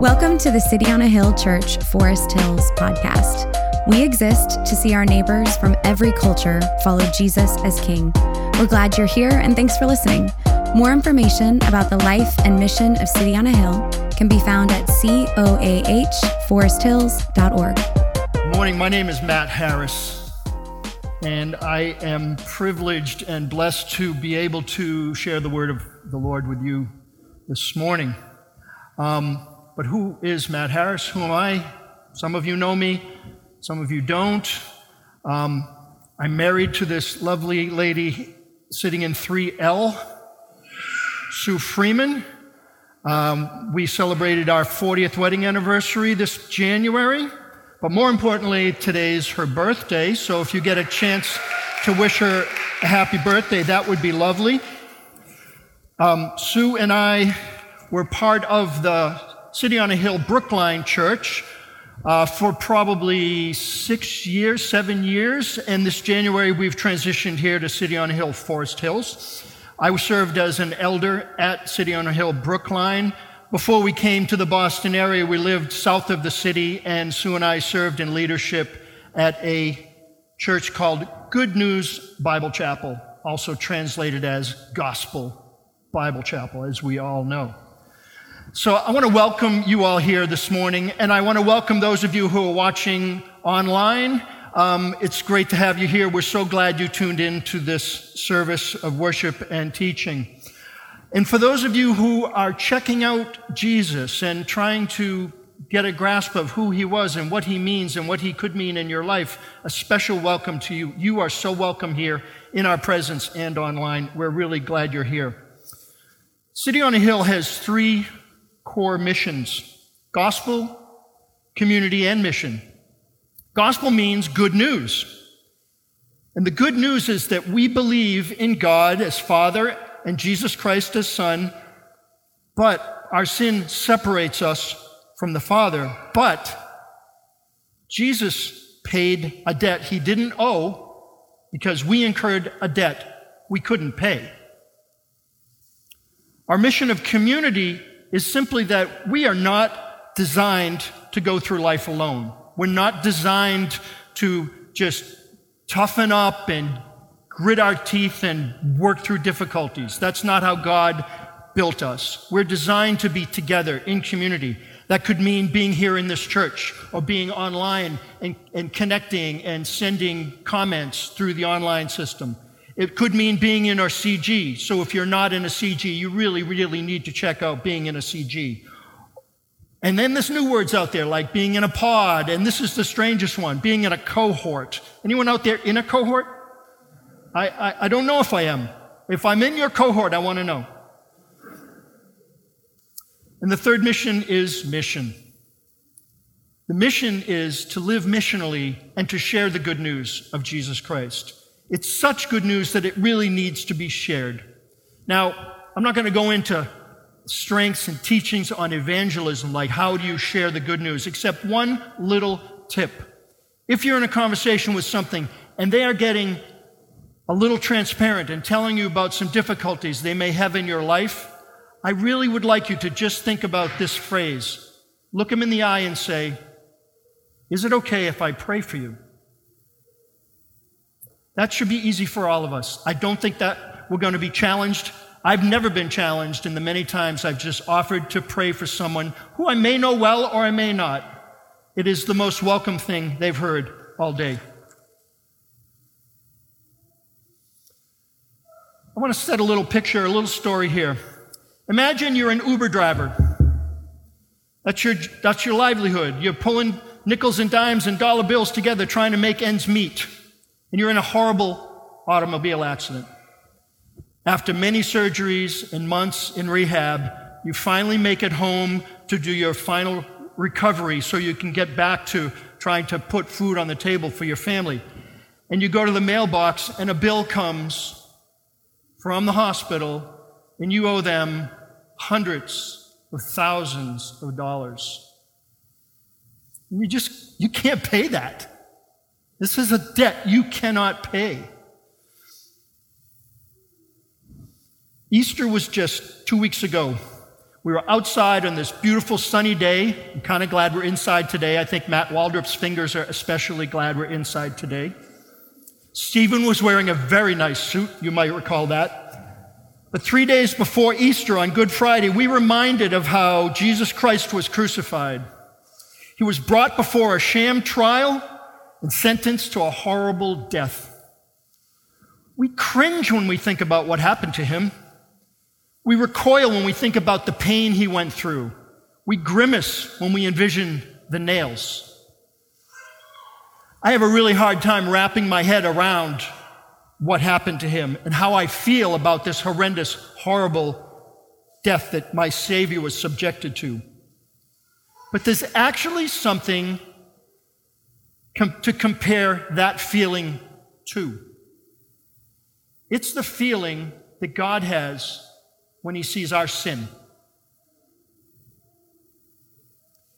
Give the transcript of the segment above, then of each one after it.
Welcome to the City on a Hill Church Forest Hills podcast. We exist to see our neighbors from every culture follow Jesus as King. We're glad you're here and thanks for listening. More information about the life and mission of City on a Hill can be found at coahforesthills.org. Good morning. My name is Matt Harris, and I am privileged and blessed to be able to share the word of the Lord with you this morning. Um, but who is Matt Harris? Who am I? Some of you know me, some of you don't. Um, I'm married to this lovely lady sitting in 3L, Sue Freeman. Um, we celebrated our 40th wedding anniversary this January, but more importantly, today's her birthday. So if you get a chance to wish her a happy birthday, that would be lovely. Um, Sue and I were part of the City on a Hill Brookline Church uh, for probably six years, seven years. And this January, we've transitioned here to City on a Hill Forest Hills. I served as an elder at City on a Hill Brookline. Before we came to the Boston area, we lived south of the city, and Sue and I served in leadership at a church called Good News Bible Chapel, also translated as Gospel Bible Chapel, as we all know. So I want to welcome you all here this morning, and I want to welcome those of you who are watching online. Um, it's great to have you here. We're so glad you tuned in to this service of worship and teaching. And for those of you who are checking out Jesus and trying to get a grasp of who he was and what he means and what he could mean in your life, a special welcome to you. You are so welcome here in our presence and online. We're really glad you're here. City on a Hill has three core missions gospel, community, and mission. Gospel means good news. And the good news is that we believe in God as Father and Jesus Christ as Son, but our sin separates us from the Father. But Jesus paid a debt he didn't owe because we incurred a debt we couldn't pay. Our mission of community is simply that we are not designed to go through life alone. We're not designed to just toughen up and grit our teeth and work through difficulties. That's not how God built us. We're designed to be together in community. That could mean being here in this church or being online and, and connecting and sending comments through the online system. It could mean being in our CG. So if you're not in a CG, you really, really need to check out being in a CG. And then there's new words out there like being in a pod, and this is the strangest one, being in a cohort. Anyone out there in a cohort? I, I, I don't know if I am. If I'm in your cohort, I want to know. And the third mission is mission. The mission is to live missionally and to share the good news of Jesus Christ. It's such good news that it really needs to be shared. Now, I'm not going to go into strengths and teachings on evangelism, like how do you share the good news, except one little tip. If you're in a conversation with something and they are getting a little transparent and telling you about some difficulties they may have in your life, I really would like you to just think about this phrase. Look them in the eye and say, Is it okay if I pray for you? That should be easy for all of us. I don't think that we're going to be challenged. I've never been challenged in the many times I've just offered to pray for someone who I may know well or I may not. It is the most welcome thing they've heard all day. I want to set a little picture, a little story here. Imagine you're an Uber driver. That's your, that's your livelihood. You're pulling nickels and dimes and dollar bills together trying to make ends meet and you're in a horrible automobile accident. After many surgeries and months in rehab, you finally make it home to do your final recovery so you can get back to trying to put food on the table for your family. And you go to the mailbox, and a bill comes from the hospital, and you owe them hundreds of thousands of dollars. And you just, you can't pay that. This is a debt you cannot pay. Easter was just two weeks ago. We were outside on this beautiful sunny day. I'm kind of glad we're inside today. I think Matt Waldrop's fingers are especially glad we're inside today. Stephen was wearing a very nice suit, you might recall that. But three days before Easter on Good Friday, we reminded of how Jesus Christ was crucified. He was brought before a sham trial and sentenced to a horrible death. We cringe when we think about what happened to him. We recoil when we think about the pain he went through. We grimace when we envision the nails. I have a really hard time wrapping my head around what happened to him and how I feel about this horrendous, horrible death that my Savior was subjected to. But there's actually something com- to compare that feeling to. It's the feeling that God has when He sees our sin.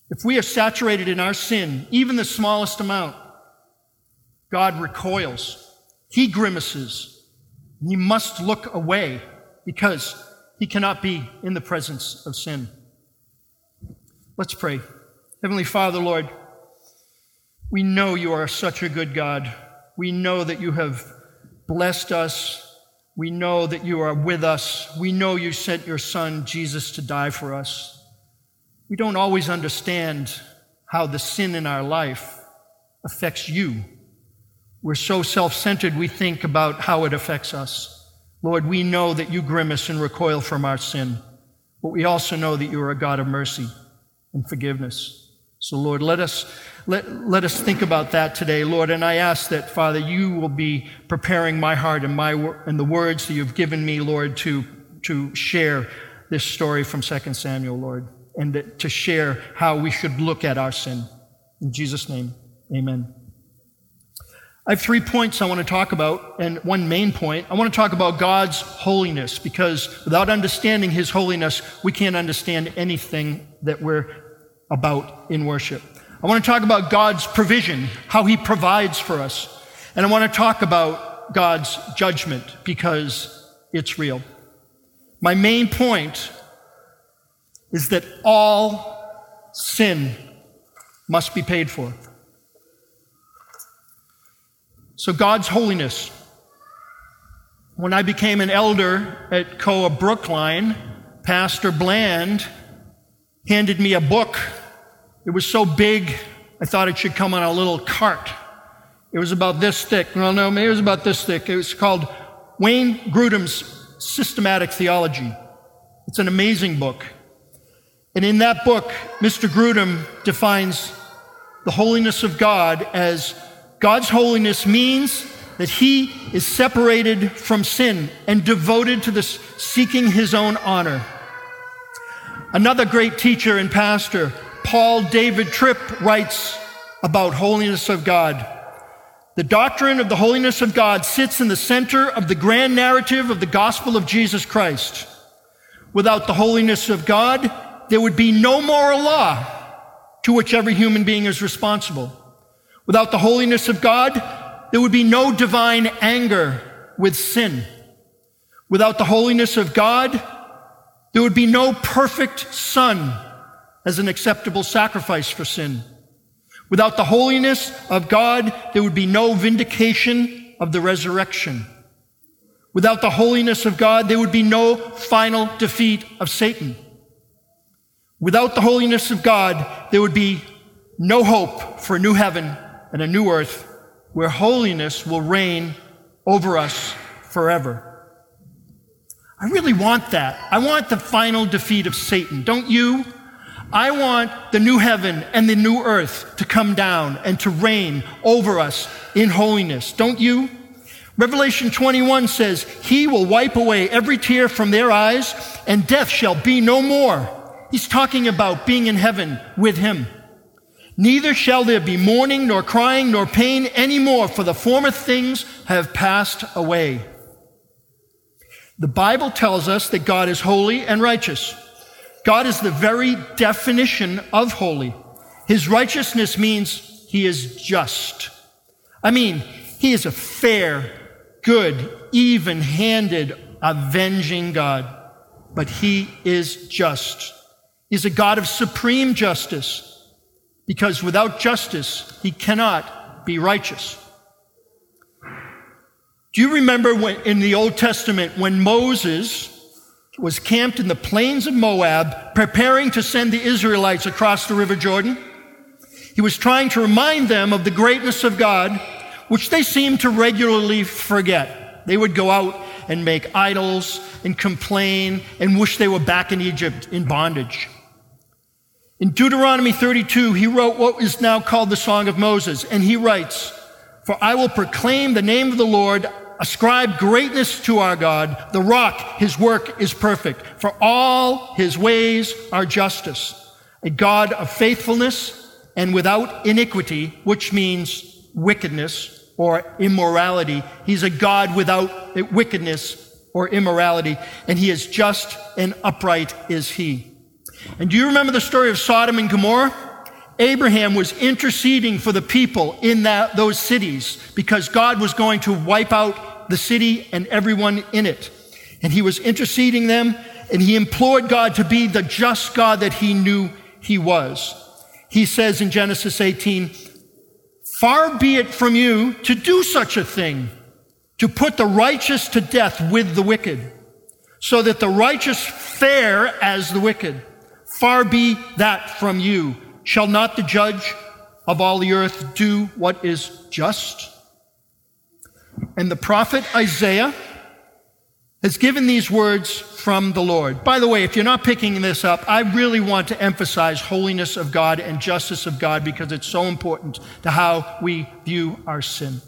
If we are saturated in our sin, even the smallest amount, God recoils. He grimaces. He must look away because he cannot be in the presence of sin. Let's pray. Heavenly Father, Lord, we know you are such a good God. We know that you have blessed us. We know that you are with us. We know you sent your Son, Jesus, to die for us. We don't always understand how the sin in our life affects you we're so self centered, we think about how it affects us. Lord, we know that you grimace and recoil from our sin, but we also know that you are a God of mercy and forgiveness. So, Lord, let us, let, let us think about that today, Lord. And I ask that, Father, you will be preparing my heart and, my, and the words that you've given me, Lord, to, to share this story from 2 Samuel, Lord, and to share how we should look at our sin. In Jesus' name, amen. I have three points I want to talk about, and one main point. I want to talk about God's holiness because without understanding His holiness, we can't understand anything that we're about in worship. I want to talk about God's provision, how He provides for us. And I want to talk about God's judgment because it's real. My main point is that all sin must be paid for. So, God's holiness. When I became an elder at COAH Brookline, Pastor Bland handed me a book. It was so big, I thought it should come on a little cart. It was about this thick. Well, no, it was about this thick. It was called Wayne Grudem's Systematic Theology. It's an amazing book. And in that book, Mr. Grudem defines the holiness of God as God's holiness means that he is separated from sin and devoted to this seeking his own honor. Another great teacher and pastor, Paul David Tripp, writes about holiness of God. The doctrine of the holiness of God sits in the center of the grand narrative of the gospel of Jesus Christ. Without the holiness of God, there would be no moral law to which every human being is responsible. Without the holiness of God, there would be no divine anger with sin. Without the holiness of God, there would be no perfect Son as an acceptable sacrifice for sin. Without the holiness of God, there would be no vindication of the resurrection. Without the holiness of God, there would be no final defeat of Satan. Without the holiness of God, there would be no hope for a new heaven and a new earth where holiness will reign over us forever. I really want that. I want the final defeat of Satan. Don't you? I want the new heaven and the new earth to come down and to reign over us in holiness. Don't you? Revelation 21 says, He will wipe away every tear from their eyes, and death shall be no more. He's talking about being in heaven with Him. Neither shall there be mourning, nor crying, nor pain any more, for the former things have passed away. The Bible tells us that God is holy and righteous. God is the very definition of holy. His righteousness means he is just. I mean, he is a fair, good, even handed, avenging God. but he is just. He's a God of supreme justice because without justice, he cannot be righteous. Do you remember when, in the Old Testament when Moses was camped in the plains of Moab, preparing to send the Israelites across the River Jordan? He was trying to remind them of the greatness of God, which they seemed to regularly forget. They would go out and make idols and complain and wish they were back in Egypt in bondage. In Deuteronomy 32, he wrote what is now called the Song of Moses, and he writes, For I will proclaim the name of the Lord, ascribe greatness to our God, the rock, his work is perfect, for all his ways are justice, a God of faithfulness and without iniquity, which means wickedness or immorality. He's a God without wickedness or immorality, and he is just and upright is he. And do you remember the story of Sodom and Gomorrah? Abraham was interceding for the people in that, those cities because God was going to wipe out the city and everyone in it. And he was interceding them and he implored God to be the just God that he knew he was. He says in Genesis 18, Far be it from you to do such a thing, to put the righteous to death with the wicked, so that the righteous fare as the wicked. Far be that from you. Shall not the judge of all the earth do what is just? And the prophet Isaiah has given these words from the Lord. By the way, if you're not picking this up, I really want to emphasize holiness of God and justice of God because it's so important to how we view our sin.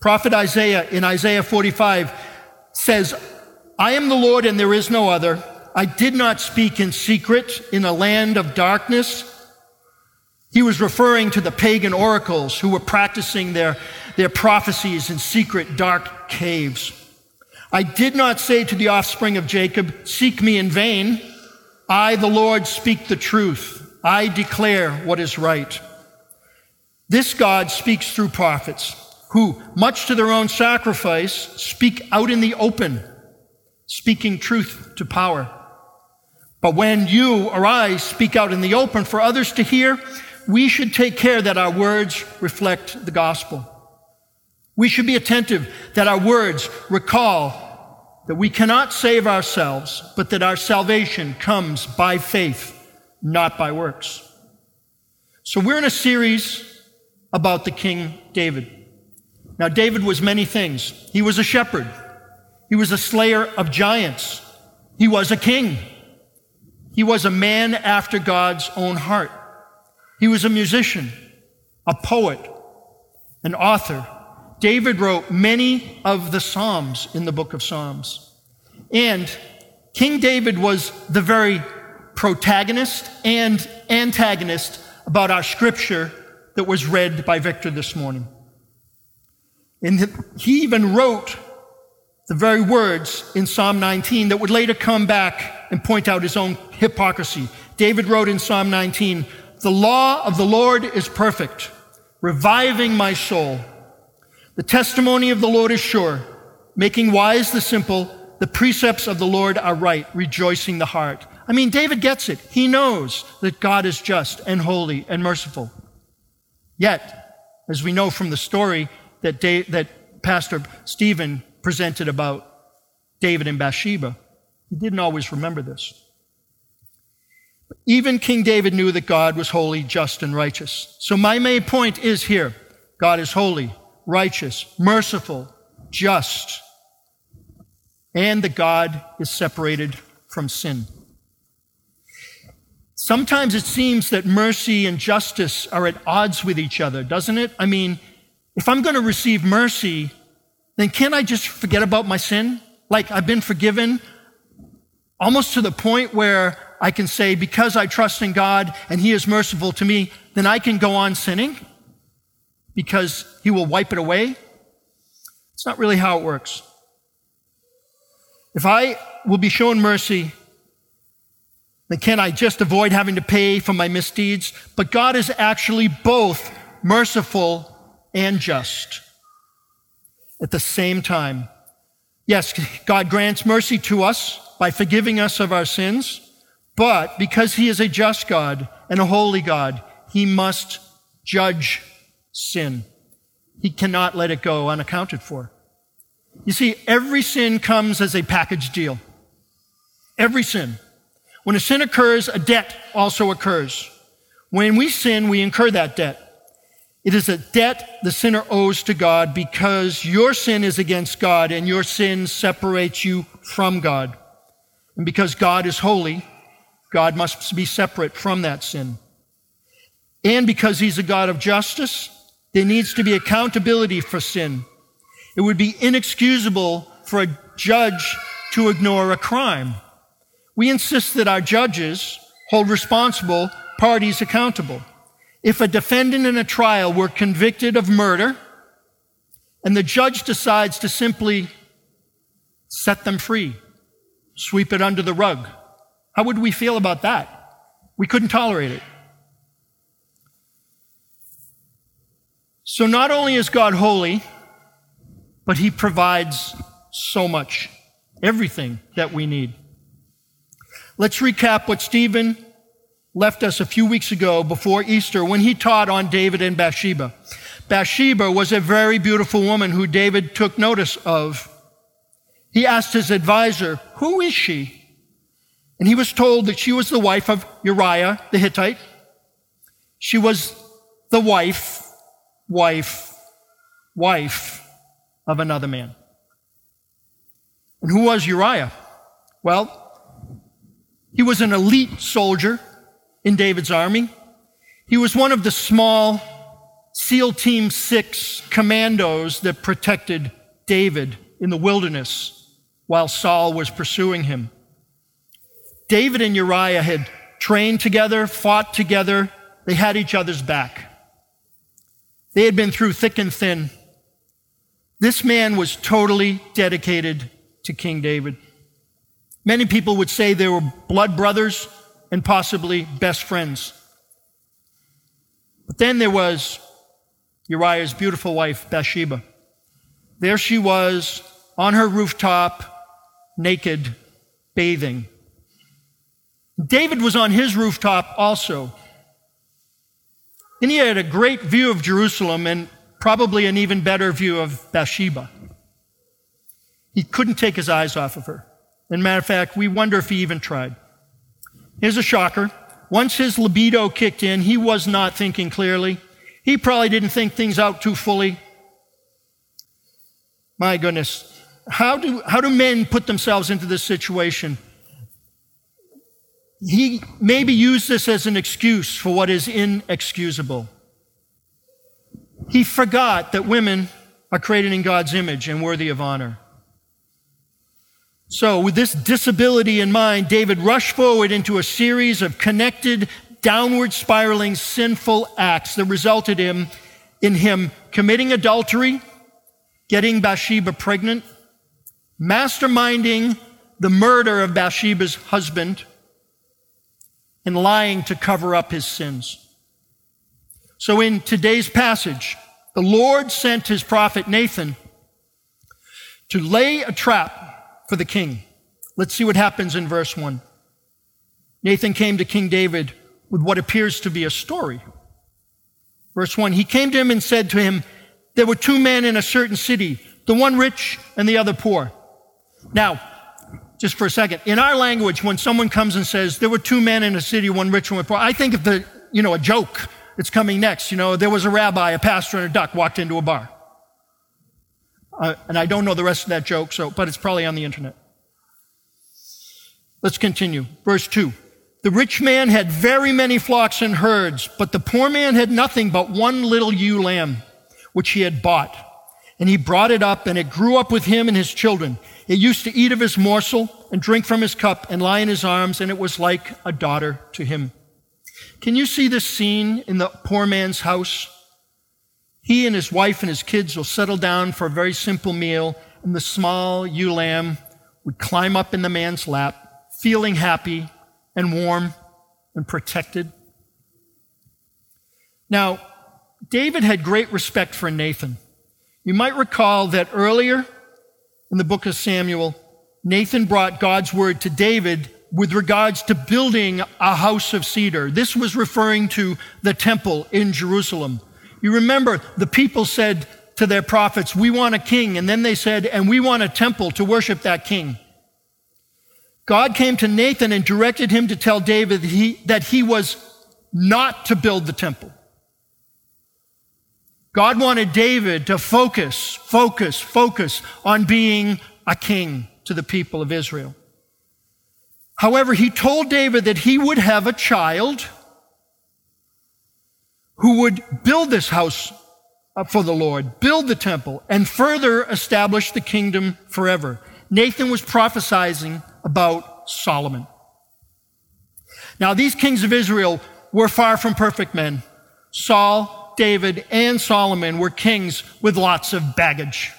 Prophet Isaiah in Isaiah 45 says, I am the Lord and there is no other. I did not speak in secret in a land of darkness. He was referring to the pagan oracles who were practicing their, their prophecies in secret, dark caves. I did not say to the offspring of Jacob, Seek me in vain. I, the Lord, speak the truth. I declare what is right. This God speaks through prophets who, much to their own sacrifice, speak out in the open, speaking truth to power. But when you or I speak out in the open for others to hear, we should take care that our words reflect the gospel. We should be attentive that our words recall that we cannot save ourselves, but that our salvation comes by faith, not by works. So we're in a series about the King David. Now, David was many things. He was a shepherd. He was a slayer of giants. He was a king. He was a man after God's own heart. He was a musician, a poet, an author, David wrote many of the Psalms in the book of Psalms. And King David was the very protagonist and antagonist about our scripture that was read by Victor this morning. And he even wrote the very words in Psalm 19 that would later come back and point out his own hypocrisy. David wrote in Psalm 19, The law of the Lord is perfect, reviving my soul. The testimony of the Lord is sure, making wise the simple. The precepts of the Lord are right, rejoicing the heart. I mean, David gets it. He knows that God is just and holy and merciful. Yet, as we know from the story that, that Pastor Stephen presented about David and Bathsheba, he didn't always remember this. Even King David knew that God was holy, just, and righteous. So my main point is here God is holy, righteous, merciful, just, and the God is separated from sin. Sometimes it seems that mercy and justice are at odds with each other, doesn't it? I mean, if I'm going to receive mercy, then can't I just forget about my sin? Like I've been forgiven almost to the point where I can say, because I trust in God and He is merciful to me, then I can go on sinning? because he will wipe it away. It's not really how it works. If I will be shown mercy, then can I just avoid having to pay for my misdeeds? But God is actually both merciful and just at the same time. Yes, God grants mercy to us by forgiving us of our sins, but because he is a just God and a holy God, he must judge sin. He cannot let it go unaccounted for. You see, every sin comes as a package deal. Every sin. When a sin occurs, a debt also occurs. When we sin, we incur that debt. It is a debt the sinner owes to God because your sin is against God and your sin separates you from God. And because God is holy, God must be separate from that sin. And because He's a God of justice, there needs to be accountability for sin. It would be inexcusable for a judge to ignore a crime. We insist that our judges hold responsible parties accountable. If a defendant in a trial were convicted of murder and the judge decides to simply set them free, sweep it under the rug, how would we feel about that? We couldn't tolerate it. So not only is God holy, but he provides so much, everything that we need. Let's recap what Stephen left us a few weeks ago before Easter when he taught on David and Bathsheba. Bathsheba was a very beautiful woman who David took notice of. He asked his advisor, Who is she? And he was told that she was the wife of Uriah the Hittite. She was the wife, wife, wife of another man. And who was Uriah? Well, he was an elite soldier in David's army. He was one of the small SEAL Team 6 commandos that protected David in the wilderness while Saul was pursuing him. David and Uriah had trained together, fought together, they had each other's back. They had been through thick and thin. This man was totally dedicated to King David. Many people would say they were blood brothers, and possibly best friends. But then there was Uriah's beautiful wife, Bathsheba. There she was on her rooftop, naked, bathing. David was on his rooftop also. And he had a great view of Jerusalem and probably an even better view of Bathsheba. He couldn't take his eyes off of her. As a matter of fact, we wonder if he even tried. Here's a shocker. Once his libido kicked in, he was not thinking clearly. He probably didn't think things out too fully. My goodness. How do, how do men put themselves into this situation? He maybe used this as an excuse for what is inexcusable. He forgot that women are created in God's image and worthy of honor. So, with this disability in mind, David rushed forward into a series of connected, downward spiraling sinful acts that resulted in, in him committing adultery, getting Bathsheba pregnant, masterminding the murder of Bathsheba's husband, and lying to cover up his sins. So, in today's passage, the Lord sent his prophet Nathan to lay a trap for the king. Let's see what happens in verse 1. Nathan came to King David with what appears to be a story. Verse 1 He came to him and said to him, There were two men in a certain city, the one rich and the other poor. Now, just for a second, in our language, when someone comes and says, There were two men in a city, one rich and one poor, I think of the, you know, a joke that's coming next. You know, there was a rabbi, a pastor, and a duck walked into a bar. Uh, and I don't know the rest of that joke, so, but it's probably on the internet. Let's continue. Verse 2. The rich man had very many flocks and herds, but the poor man had nothing but one little ewe lamb, which he had bought. And he brought it up, and it grew up with him and his children. It used to eat of his morsel and drink from his cup and lie in his arms, and it was like a daughter to him. Can you see this scene in the poor man's house? He and his wife and his kids will settle down for a very simple meal, and the small ewe lamb would climb up in the man's lap, feeling happy and warm and protected. Now, David had great respect for Nathan. You might recall that earlier in the book of Samuel, Nathan brought God's word to David with regards to building a house of cedar. This was referring to the temple in Jerusalem. You remember the people said to their prophets, We want a king. And then they said, And we want a temple to worship that king. God came to Nathan and directed him to tell David that he, that he was not to build the temple. God wanted David to focus, focus, focus on being a king to the people of Israel. However, he told David that he would have a child who would build this house for the Lord, build the temple, and further establish the kingdom forever. Nathan was prophesying about Solomon. Now, these kings of Israel were far from perfect men. Saul, David, and Solomon were kings with lots of baggage.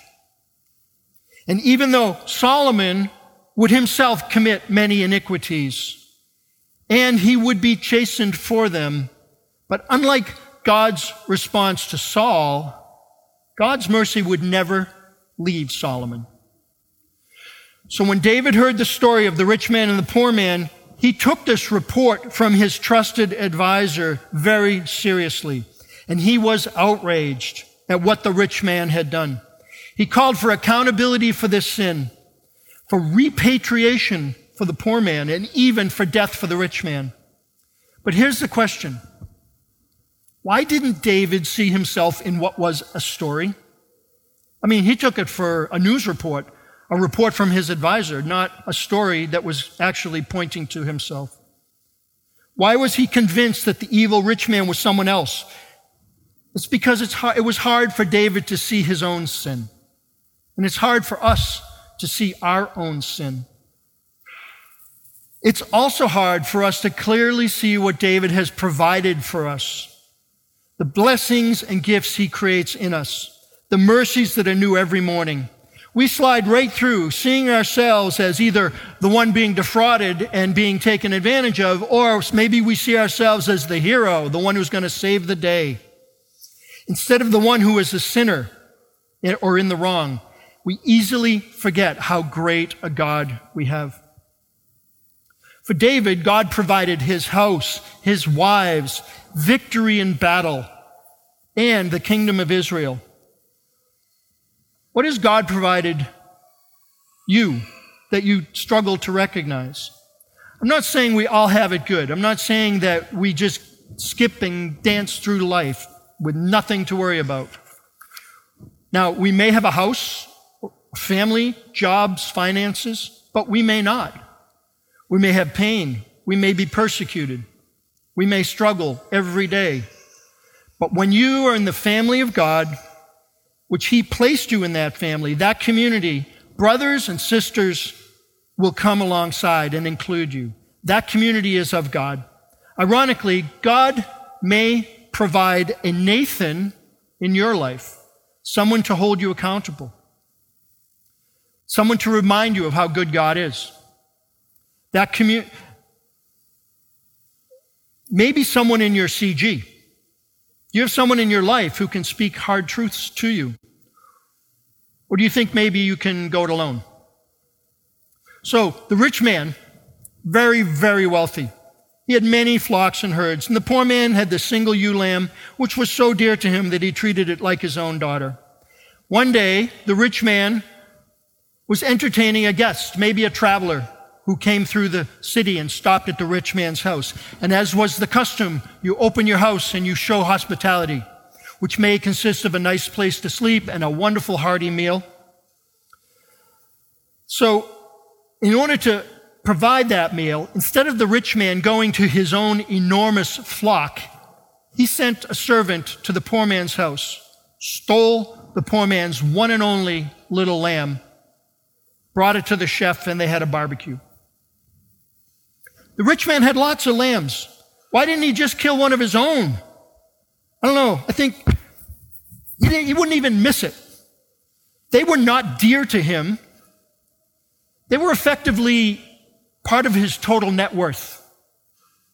And even though Solomon would himself commit many iniquities, and he would be chastened for them, but unlike God's response to Saul, God's mercy would never leave Solomon. So when David heard the story of the rich man and the poor man, he took this report from his trusted advisor very seriously, and he was outraged at what the rich man had done. He called for accountability for this sin, for repatriation for the poor man, and even for death for the rich man. But here's the question. Why didn't David see himself in what was a story? I mean, he took it for a news report, a report from his advisor, not a story that was actually pointing to himself. Why was he convinced that the evil rich man was someone else? It's because it's hard, it was hard for David to see his own sin. And it's hard for us to see our own sin. It's also hard for us to clearly see what David has provided for us. The blessings and gifts he creates in us. The mercies that are new every morning. We slide right through seeing ourselves as either the one being defrauded and being taken advantage of, or maybe we see ourselves as the hero, the one who's going to save the day. Instead of the one who is a sinner or in the wrong we easily forget how great a God we have. For David, God provided his house, his wives, victory in battle, and the kingdom of Israel. What has God provided you that you struggle to recognize? I'm not saying we all have it good. I'm not saying that we just skip and dance through life with nothing to worry about. Now, we may have a house family, jobs, finances, but we may not. We may have pain. We may be persecuted. We may struggle every day. But when you are in the family of God, which He placed you in that family, that community, brothers and sisters will come alongside and include you. That community is of God. Ironically, God may provide a Nathan in your life, someone to hold you accountable someone to remind you of how good God is. That community, maybe someone in your CG. You have someone in your life who can speak hard truths to you. Or do you think maybe you can go it alone? So, the rich man, very, very wealthy. He had many flocks and herds, and the poor man had the single ewe lamb, which was so dear to him that he treated it like his own daughter. One day, the rich man was entertaining a guest, maybe a traveler who came through the city and stopped at the rich man's house. And as was the custom, you open your house and you show hospitality, which may consist of a nice place to sleep and a wonderful hearty meal. So, in order to provide that meal, instead of the rich man going to his own enormous flock, he sent a servant to the poor man's house, stole the poor man's one and only little lamb, brought it to the chef, and they had a barbecue. The rich man had lots of lambs. Why didn't he just kill one of his own? I don't know. I think he, he wouldn't even miss it. They were not dear to him. They were effectively part of his total net worth,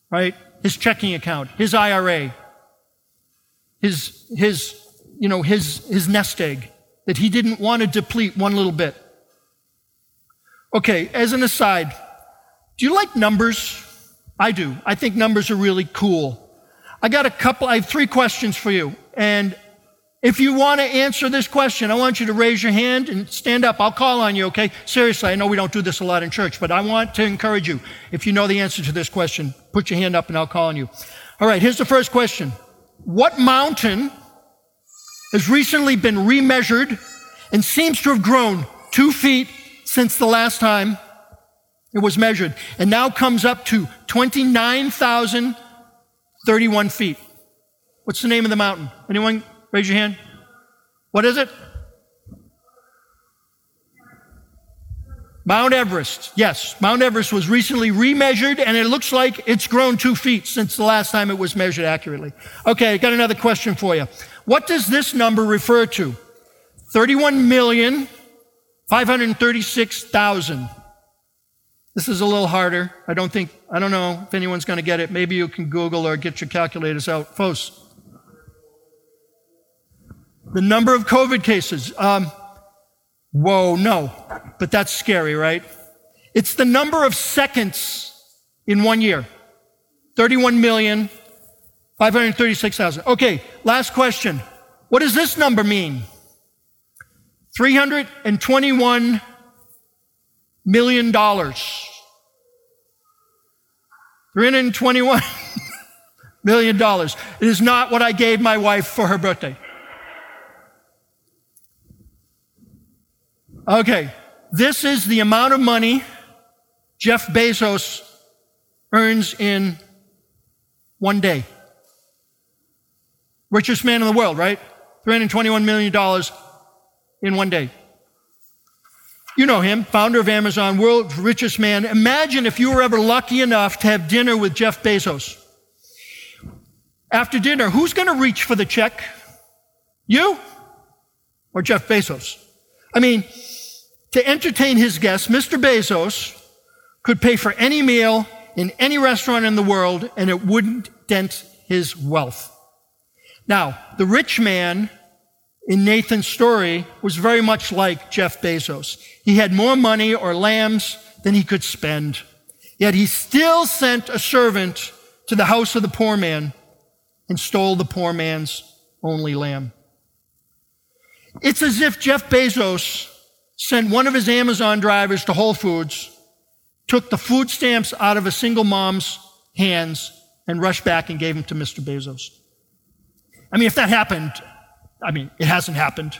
right? His checking account, his IRA, his, his, you know, his, his nest egg that he didn't want to deplete one little bit. Okay, as an aside, do you like numbers? I do. I think numbers are really cool. I got a couple, I have three questions for you. And if you want to answer this question, I want you to raise your hand and stand up. I'll call on you, okay? Seriously, I know we don't do this a lot in church, but I want to encourage you. If you know the answer to this question, put your hand up and I'll call on you. All right, here's the first question. What mountain has recently been remeasured and seems to have grown two feet since the last time it was measured and now comes up to 29,031 feet? What's the name of the mountain? Anyone Raise your hand. What is it? Mount Everest. Yes, Mount Everest was recently remeasured and it looks like it's grown two feet since the last time it was measured accurately. Okay, I got another question for you. What does this number refer to? 31,536,000. This is a little harder. I don't think, I don't know if anyone's going to get it. Maybe you can Google or get your calculators out. Folks, the number of COVID cases. Um, whoa, no. But that's scary, right? It's the number of seconds in one year 31 million, 536,000. Okay, last question. What does this number mean? 321 million dollars. 321 million dollars. It is not what I gave my wife for her birthday. Okay, this is the amount of money Jeff Bezos earns in one day. Richest man in the world, right? $321 million in one day. You know him, founder of Amazon, world's richest man. Imagine if you were ever lucky enough to have dinner with Jeff Bezos. After dinner, who's going to reach for the check? You or Jeff Bezos? I mean, to entertain his guests, Mr. Bezos could pay for any meal in any restaurant in the world and it wouldn't dent his wealth. Now, the rich man in Nathan's story was very much like Jeff Bezos. He had more money or lambs than he could spend. Yet he still sent a servant to the house of the poor man and stole the poor man's only lamb. It's as if Jeff Bezos sent one of his Amazon drivers to Whole Foods, took the food stamps out of a single mom's hands, and rushed back and gave them to Mr. Bezos. I mean, if that happened, I mean, it hasn't happened.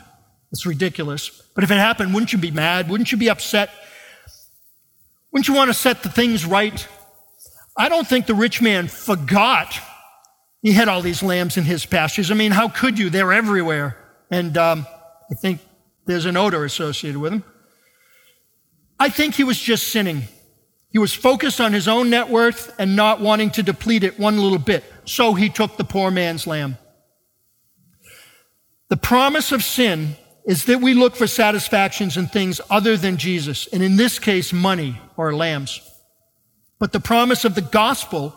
It's ridiculous. But if it happened, wouldn't you be mad? Wouldn't you be upset? Wouldn't you want to set the things right? I don't think the rich man forgot he had all these lambs in his pastures. I mean, how could you? They're everywhere. And um, I think there's an odor associated with him. I think he was just sinning. He was focused on his own net worth and not wanting to deplete it one little bit. So he took the poor man's lamb. The promise of sin is that we look for satisfactions in things other than Jesus, and in this case, money or lambs. But the promise of the gospel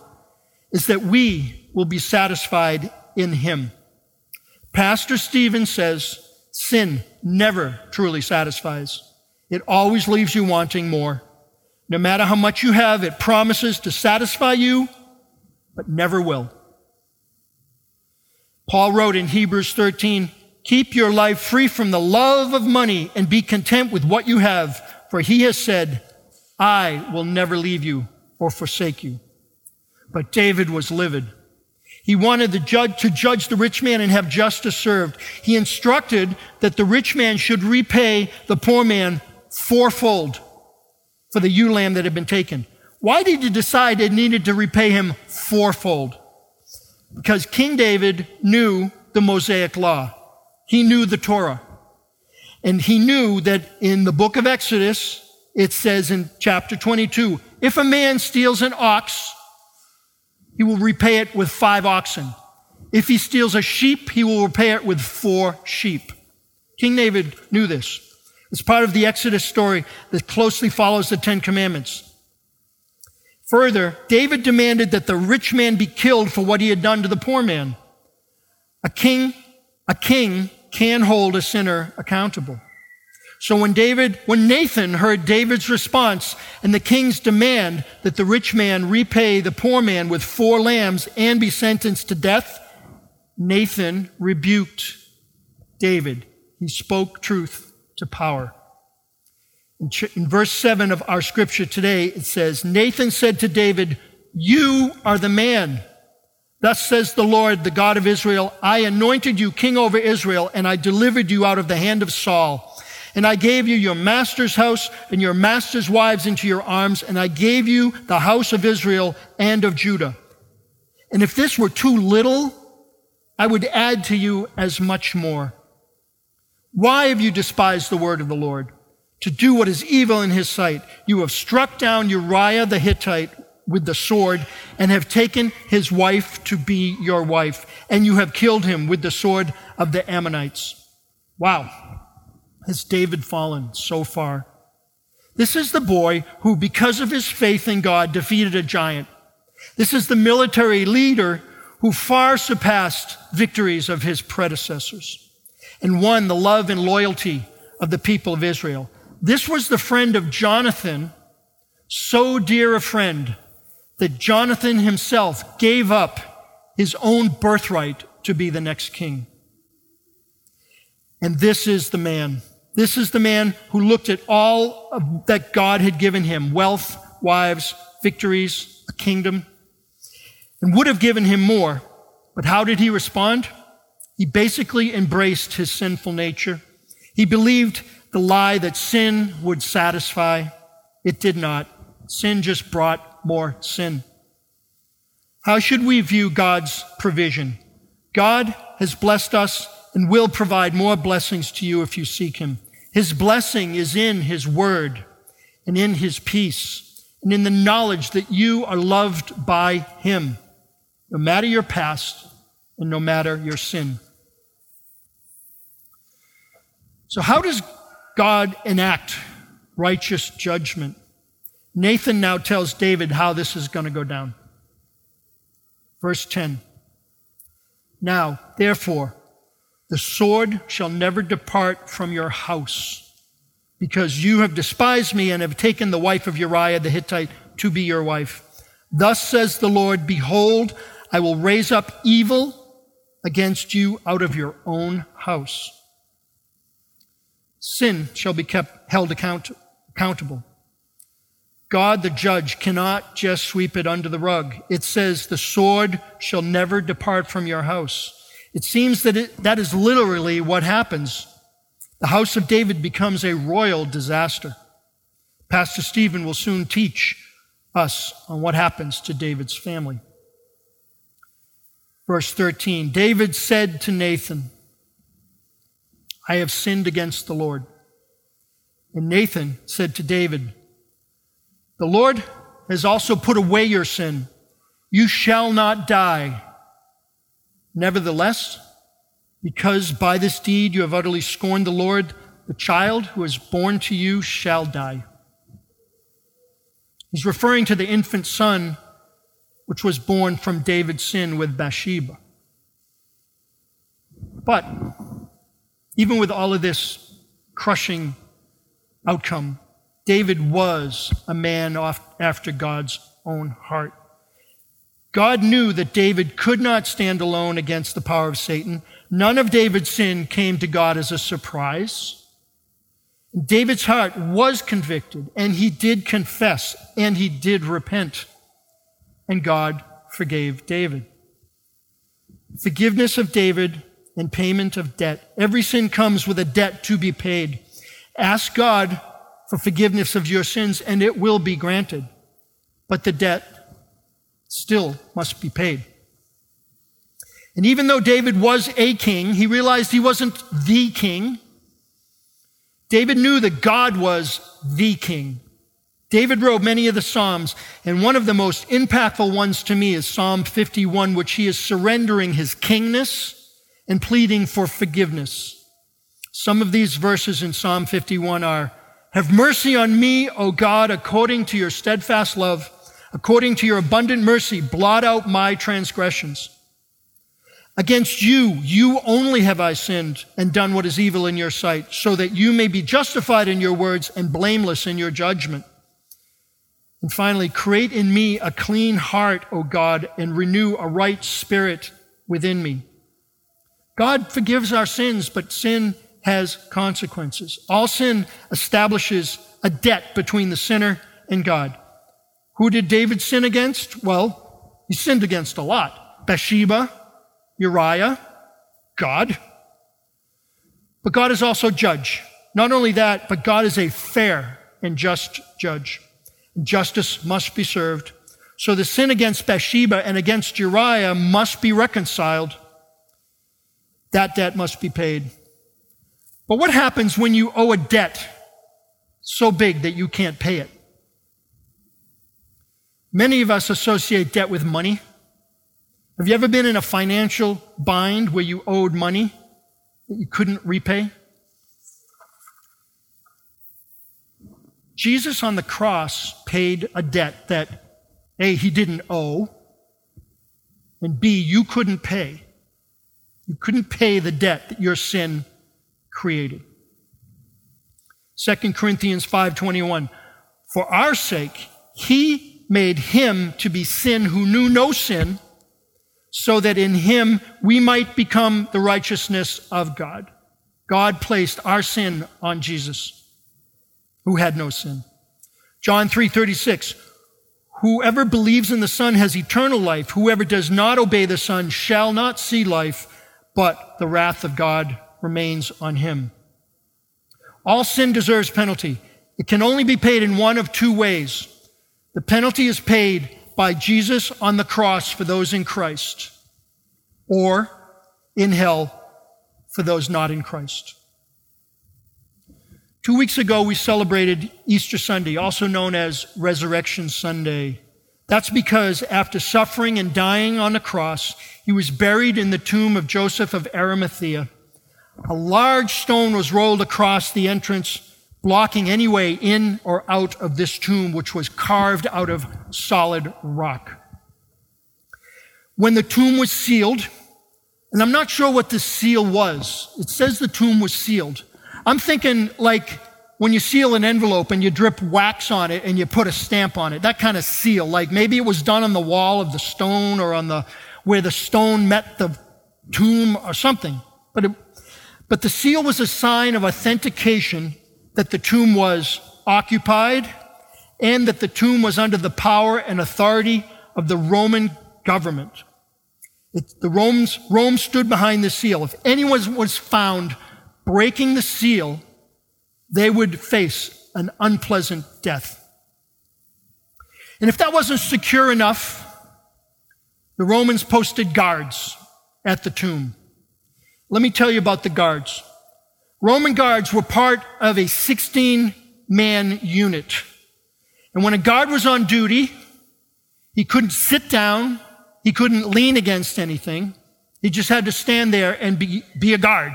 is that we will be satisfied in him. Pastor Stephen says, sin never truly satisfies. It always leaves you wanting more. No matter how much you have, it promises to satisfy you, but never will. Paul wrote in Hebrews 13, keep your life free from the love of money and be content with what you have, for he has said, I will never leave you or forsake you. But David was livid. He wanted the judge to judge the rich man and have justice served. He instructed that the rich man should repay the poor man fourfold for the ewe lamb that had been taken. Why did he decide it needed to repay him fourfold? Because King David knew the Mosaic law. He knew the Torah. And he knew that in the book of Exodus, it says in chapter 22, if a man steals an ox he will repay it with five oxen. If he steals a sheep, he will repay it with four sheep. King David knew this. It's part of the Exodus story that closely follows the Ten Commandments. Further, David demanded that the rich man be killed for what he had done to the poor man. A king, a king can hold a sinner accountable. So when David, when Nathan heard David's response and the king's demand that the rich man repay the poor man with four lambs and be sentenced to death, Nathan rebuked David. He spoke truth to power. In, in verse 7 of our scripture today, it says, Nathan said to David, You are the man. Thus says the Lord, the God of Israel, I anointed you king over Israel, and I delivered you out of the hand of Saul. And I gave you your master's house and your master's wives into your arms, and I gave you the house of Israel and of Judah. And if this were too little, I would add to you as much more. Why have you despised the word of the Lord? To do what is evil in his sight. You have struck down Uriah the Hittite with the sword and have taken his wife to be your wife, and you have killed him with the sword of the Ammonites. Wow has David fallen so far? This is the boy who, because of his faith in God, defeated a giant. This is the military leader who far surpassed victories of his predecessors and won the love and loyalty of the people of Israel. This was the friend of Jonathan, so dear a friend that Jonathan himself gave up his own birthright to be the next king. And this is the man this is the man who looked at all that God had given him wealth, wives, victories, a kingdom, and would have given him more. But how did he respond? He basically embraced his sinful nature. He believed the lie that sin would satisfy. It did not. Sin just brought more sin. How should we view God's provision? God has blessed us and will provide more blessings to you if you seek Him. His blessing is in His word and in His peace and in the knowledge that you are loved by Him, no matter your past and no matter your sin. So, how does God enact righteous judgment? Nathan now tells David how this is going to go down. Verse 10 Now, therefore, the sword shall never depart from your house, because you have despised me and have taken the wife of Uriah the Hittite to be your wife. Thus says the Lord, Behold, I will raise up evil against you out of your own house. Sin shall be kept held account, accountable. God, the judge, cannot just sweep it under the rug. It says, The sword shall never depart from your house. It seems that it, that is literally what happens. The house of David becomes a royal disaster. Pastor Stephen will soon teach us on what happens to David's family. Verse 13 David said to Nathan, I have sinned against the Lord. And Nathan said to David, The Lord has also put away your sin. You shall not die. Nevertheless, because by this deed you have utterly scorned the Lord, the child who is born to you shall die. He's referring to the infant son which was born from David's sin with Bathsheba. But even with all of this crushing outcome, David was a man after God's own heart. God knew that David could not stand alone against the power of Satan. None of David's sin came to God as a surprise. David's heart was convicted, and he did confess, and he did repent. And God forgave David. Forgiveness of David and payment of debt. Every sin comes with a debt to be paid. Ask God for forgiveness of your sins, and it will be granted. But the debt still must be paid. And even though David was a king, he realized he wasn't the king. David knew that God was the king. David wrote many of the Psalms, and one of the most impactful ones to me is Psalm 51, which he is surrendering his kingness and pleading for forgiveness. Some of these verses in Psalm 51 are, Have mercy on me, O God, according to your steadfast love According to your abundant mercy, blot out my transgressions. Against you, you only have I sinned and done what is evil in your sight, so that you may be justified in your words and blameless in your judgment. And finally, create in me a clean heart, O God, and renew a right spirit within me. God forgives our sins, but sin has consequences. All sin establishes a debt between the sinner and God. Who did David sin against? Well, he sinned against a lot. Bathsheba, Uriah, God. But God is also judge. Not only that, but God is a fair and just judge. Justice must be served. So the sin against Bathsheba and against Uriah must be reconciled. That debt must be paid. But what happens when you owe a debt so big that you can't pay it? Many of us associate debt with money. Have you ever been in a financial bind where you owed money that you couldn't repay? Jesus on the cross paid a debt that A, he didn't owe, and B, you couldn't pay. You couldn't pay the debt that your sin created. 2 Corinthians 5:21 For our sake he made him to be sin who knew no sin so that in him we might become the righteousness of God. God placed our sin on Jesus, who had no sin. John 3:36 Whoever believes in the Son has eternal life. Whoever does not obey the Son shall not see life, but the wrath of God remains on him. All sin deserves penalty. It can only be paid in one of two ways. The penalty is paid by Jesus on the cross for those in Christ, or in hell for those not in Christ. Two weeks ago, we celebrated Easter Sunday, also known as Resurrection Sunday. That's because after suffering and dying on the cross, he was buried in the tomb of Joseph of Arimathea. A large stone was rolled across the entrance blocking any way in or out of this tomb, which was carved out of solid rock. When the tomb was sealed, and I'm not sure what the seal was, it says the tomb was sealed. I'm thinking like when you seal an envelope and you drip wax on it and you put a stamp on it, that kind of seal. Like maybe it was done on the wall of the stone or on the, where the stone met the tomb or something. But, it, but the seal was a sign of authentication that the tomb was occupied and that the tomb was under the power and authority of the Roman government. It, the Romans, Rome stood behind the seal. If anyone was found breaking the seal, they would face an unpleasant death. And if that wasn't secure enough, the Romans posted guards at the tomb. Let me tell you about the guards. Roman guards were part of a 16 man unit. And when a guard was on duty, he couldn't sit down, he couldn't lean against anything. He just had to stand there and be, be a guard.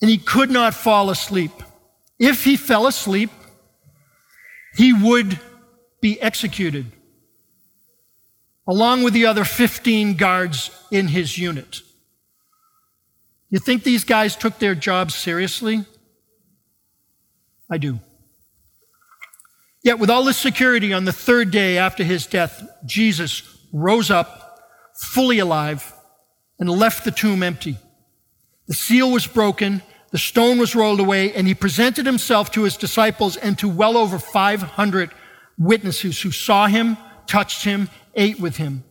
And he could not fall asleep. If he fell asleep, he would be executed, along with the other 15 guards in his unit. You think these guys took their jobs seriously? I do. Yet, with all this security, on the third day after his death, Jesus rose up, fully alive, and left the tomb empty. The seal was broken, the stone was rolled away, and he presented himself to his disciples and to well over 500 witnesses who saw him, touched him, ate with him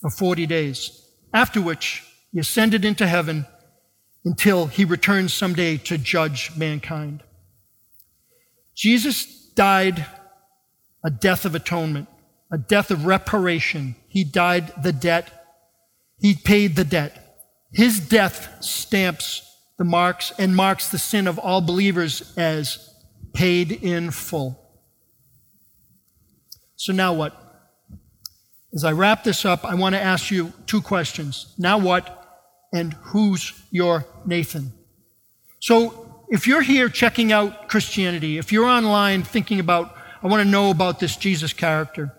for 40 days. After which, he ascended into heaven until he returns someday to judge mankind. Jesus died a death of atonement, a death of reparation. He died the debt. He paid the debt. His death stamps the marks and marks the sin of all believers as paid in full. So now what? As I wrap this up, I want to ask you two questions. Now what? And who's your Nathan? So if you're here checking out Christianity, if you're online thinking about, I want to know about this Jesus character,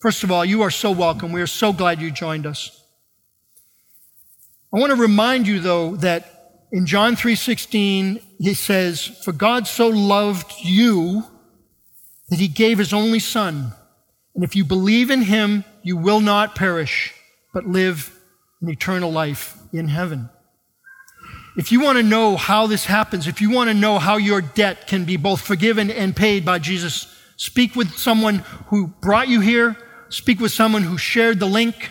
first of all, you are so welcome. We are so glad you joined us. I want to remind you though that in John 3:16 he says, "For God so loved you that he gave his only son, and if you believe in him, you will not perish, but live an eternal life in heaven." If you want to know how this happens, if you want to know how your debt can be both forgiven and paid by Jesus, speak with someone who brought you here, speak with someone who shared the link,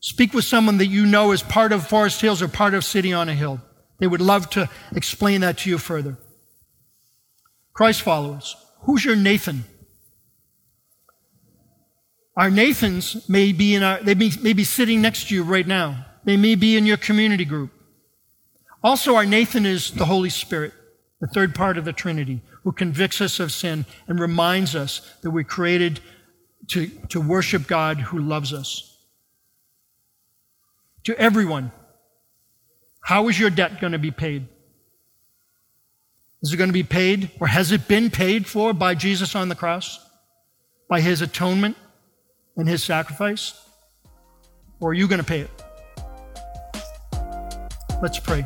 speak with someone that you know is part of Forest Hills or part of City on a Hill. They would love to explain that to you further. Christ followers, who's your Nathan? Our Nathans may be in our, they may, may be sitting next to you right now. They may be in your community group. Also, our Nathan is the Holy Spirit, the third part of the Trinity, who convicts us of sin and reminds us that we're created to, to worship God who loves us. To everyone, how is your debt going to be paid? Is it going to be paid, or has it been paid for by Jesus on the cross? By his atonement and his sacrifice? Or are you going to pay it? Let's pray.